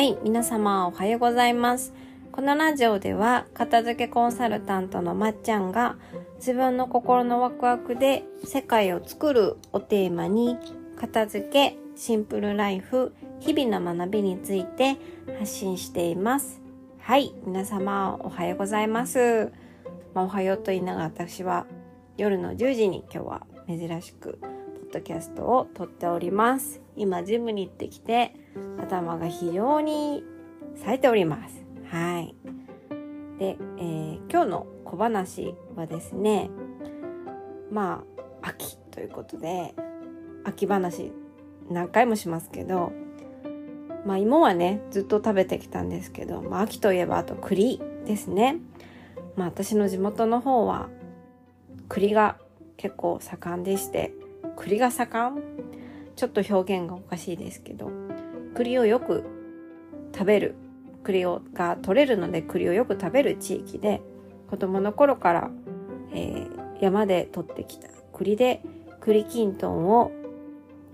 はい、皆様おはようございます。このラジオでは片付けコンサルタントのまっちゃんが自分の心のワクワクで世界を作るをテーマに片付け、シンプルライフ、日々の学びについて発信しています。はい、皆様おはようございます。まあ、おはようと言いながら私は夜の10時に今日は珍しくドキャストを撮っております。今ジムに行ってきて頭が非常に冴えております。はい。で、えー今日の小話はですね、まあ、秋ということで、秋話何回もしますけど、まあ芋はね、ずっと食べてきたんですけど、まあ秋といえばあと栗ですね。まあ私の地元の方は栗が結構盛んでして、栗が盛ん？ちょっと表現がおかしいですけど、栗をよく食べる、栗をが取れるので栗をよく食べる地域で、子供の頃から、えー山で取ってきた。栗で栗きんとんを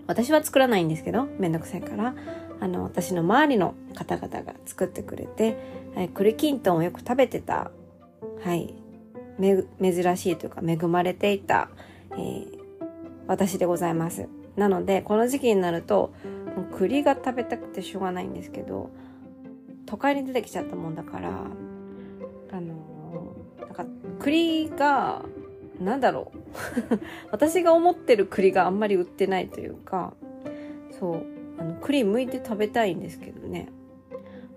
私は作らないんですけど、めんどくさいから、あの、私の周りの方々が作ってくれて、はい、栗きんとんをよく食べてた、はい、め、珍しいというか恵まれていた、えー私でございます。なので、この時期になると、もう栗が食べたくてしょうがないんですけど、都会に出てきちゃったもんだから、あのーなんか栗が、なんだろう。私が思ってる栗があんまり売ってないというか、そう、あの、栗剥いて食べたいんですけどね。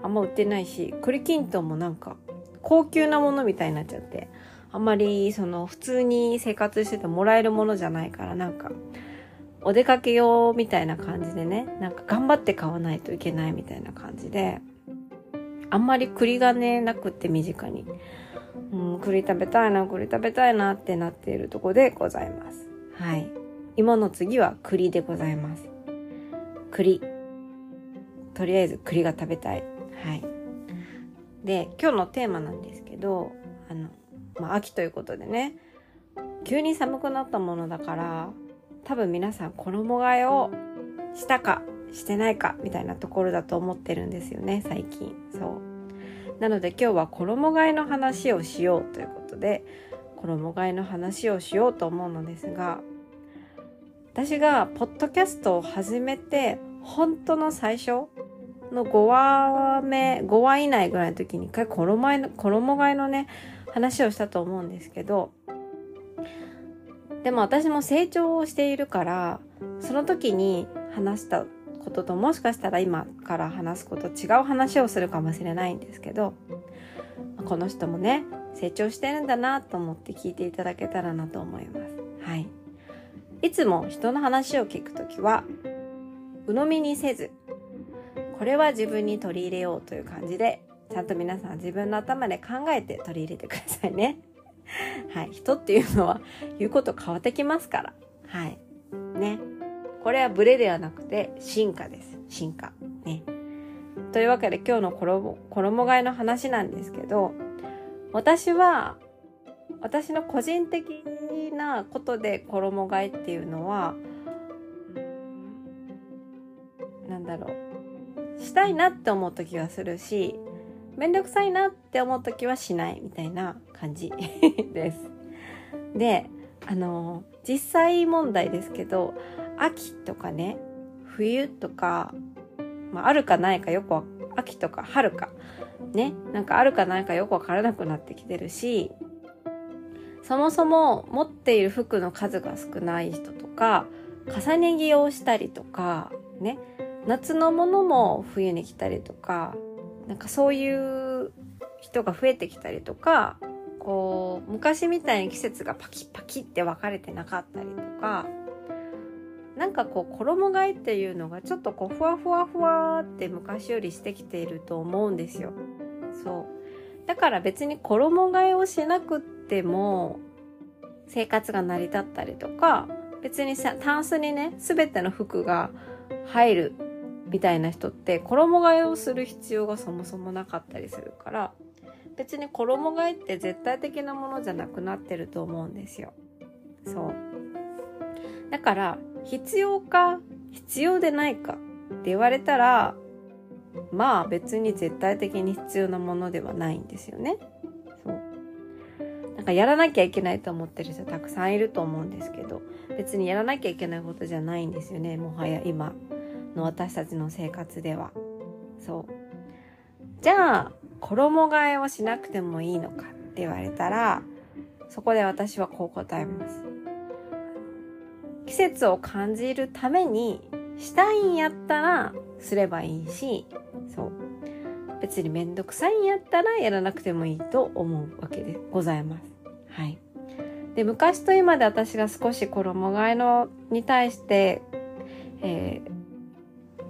あんま売ってないし、栗きんとんもなんか、高級なものみたいになっちゃって、あんまり、その、普通に生活しててもらえるものじゃないから、なんか、お出かけ用みたいな感じでね、なんか頑張って買わないといけないみたいな感じで、あんまり栗がね、なくって身近に。うん、栗食べたいな、栗食べたいなってなっているとこでございます。はい。芋の次は栗でございます。栗。とりあえず栗が食べたい。はい。で、今日のテーマなんですけど、あの、まあ、秋ということでね、急に寒くなったものだから、多分皆さん衣替えをしたか、してないか、みたいなところだと思ってるんですよね、最近。そう。なので今日は衣替えの話をしようということで、衣替えの話をしようと思うのですが、私がポッドキャストを始めて、本当の最初の5話目、5話以内ぐらいの時に一回衣替えの、衣替えのね、話をしたと思うんですけど、でも私も成長をしているから、その時に話したことともしかしたら今から話すこと違う話をするかもしれないんですけど、この人もね、成長してるんだなと思って聞いていただけたらなと思います。はい。いつも人の話を聞くときは、鵜呑みにせず、これは自分に取り入れようという感じで、ちゃんと皆さん自分の頭で考えて取り入れてくださいね。はい。人っていうのは言うこと変わってきますから。はい。ね。これはブレではなくて進化です。進化。ね。というわけで今日の衣衣替えの話なんですけど、私は、私の個人的なことで衣替えっていうのは、なんだろう。したいなって思う時はするし、めんどくさいなって思う時はしないみたいな感じ です。で、あの、実際問題ですけど、秋とかね、冬とか、まあ、あるかないかよく、秋とか春か、ね、なんかあるかないかよくわからなくなってきてるし、そもそも持っている服の数が少ない人とか、重ね着をしたりとか、ね、夏のものも冬に着たりとか、なんかそういう人が増えてきたりとか、こう、昔みたいに季節がパキッパキって分かれてなかったりとか、なんかこう衣替えっていうのがちょっとこうふわふわふわって昔よりしてきていると思うんですよ。そう。だから別に衣替えをしなくっても生活が成り立ったりとか、別にさ、タンスにね、すべての服が入るみたいな人って衣替えをする必要がそもそもなかったりするから、別に衣替えって絶対的なものじゃなくなってると思うんですよ。そう。だから、必要か、必要でないかって言われたら、まあ別に絶対的に必要なものではないんですよね。そうなんかやらなきゃいけないと思ってる人たくさんいると思うんですけど別にやらなきゃいけないことじゃないんですよねもはや今の私たちの生活では。そうじゃあ衣替えをしなくてもいいのかって言われたらそこで私はこう答えます。季節を感じるためにしたいんやったらすればいいし、そう。別にめんどくさいんやったらやらなくてもいいと思うわけでございます。はい。で、昔と今で私が少し衣替えのに対して、えー、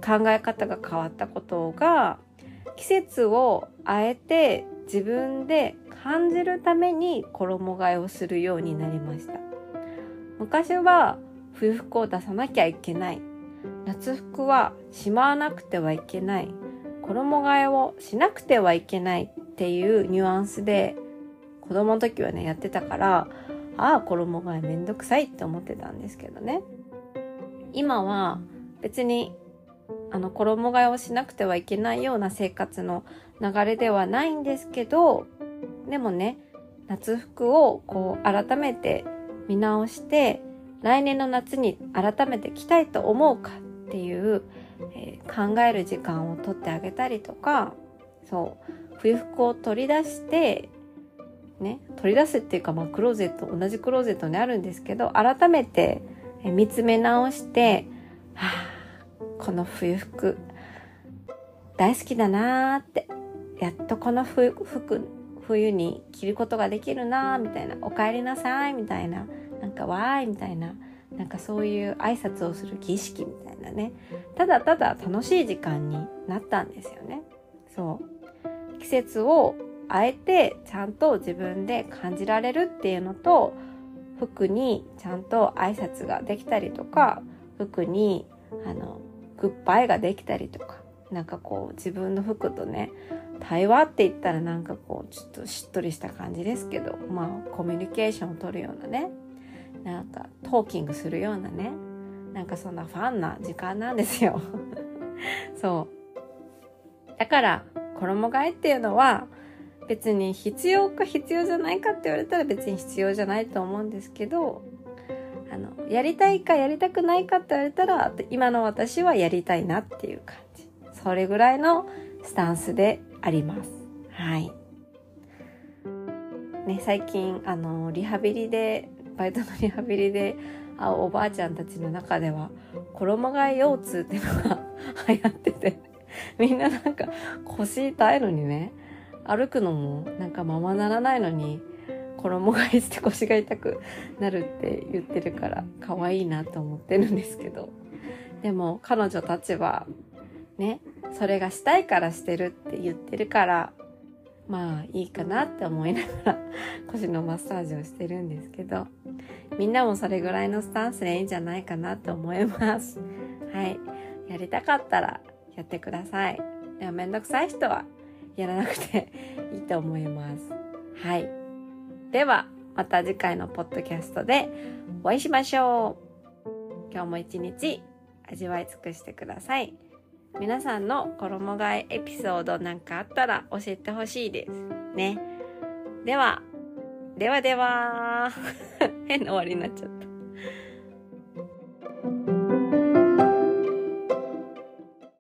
考え方が変わったことが、季節をあえて自分で感じるために衣替えをするようになりました。昔は冬服を出さなきゃいけない。夏服はしまわなくてはいけない。衣替えをしなくてはいけないっていうニュアンスで子供の時はねやってたからああ衣替えめんどくさいって思ってたんですけどね今は別にあの衣替えをしなくてはいけないような生活の流れではないんですけどでもね夏服をこう改めて見直して来年の夏に改めて着たいと思うかっていう、えー、考える時間をとってあげたりとかそう冬服を取り出してね取り出すっていうか、まあ、クローゼット同じクローゼットにあるんですけど改めて見つめ直してはあこの冬服大好きだなーって。やっとこの服冬に着ることができるなーみたいな。お帰りなさいみたいな。なんかわーいみたいな。なんかそういう挨拶をする儀式みたいなね。ただただ楽しい時間になったんですよね。そう。季節をあえてちゃんと自分で感じられるっていうのと服にちゃんと挨拶ができたりとか服にあのグッバイができたりとかなんかこう自分の服とね対話って言ったらなんかこうちょっとしっとりした感じですけどまあコミュニケーションを取るようなねなんかトーキングするようなねなんかそんなファンな時間なんですよ。そう。だから衣替えっていうのは別に必要か必要じゃないかって言われたら別に必要じゃないと思うんですけどやりたいかやりたくないかって言われたら今の私はやりたいなっていう感じ。それぐらいのスタンスであります。はい。ね最近あのリハビリでバイトのリハビリで会うおばあちゃんたちの中では衣替え腰痛っていうのが 流行っててみんななんか腰痛いのにね歩くのもなんかままならないのに衣替えして腰が痛くなるって言ってるから可愛いなと思ってるんですけど。でも彼女たちはねそれがしたいからしてるって言ってるからまあいいかなって思いながら腰のマッサージをしてるんですけど。みんなもそれぐらいのスタンスでいいんじゃないかなと思います。はい。やりたかったらやってください。でもめんどくさい人はやらなくていいと思います。はい。ではまた次回のポッドキャストでお会いしましょう今日も一日味わい尽くしてください。皆さんの衣替えエピソードなんかあったら教えてほしいです。ね。では、ではでは、変な終わりになっちゃった。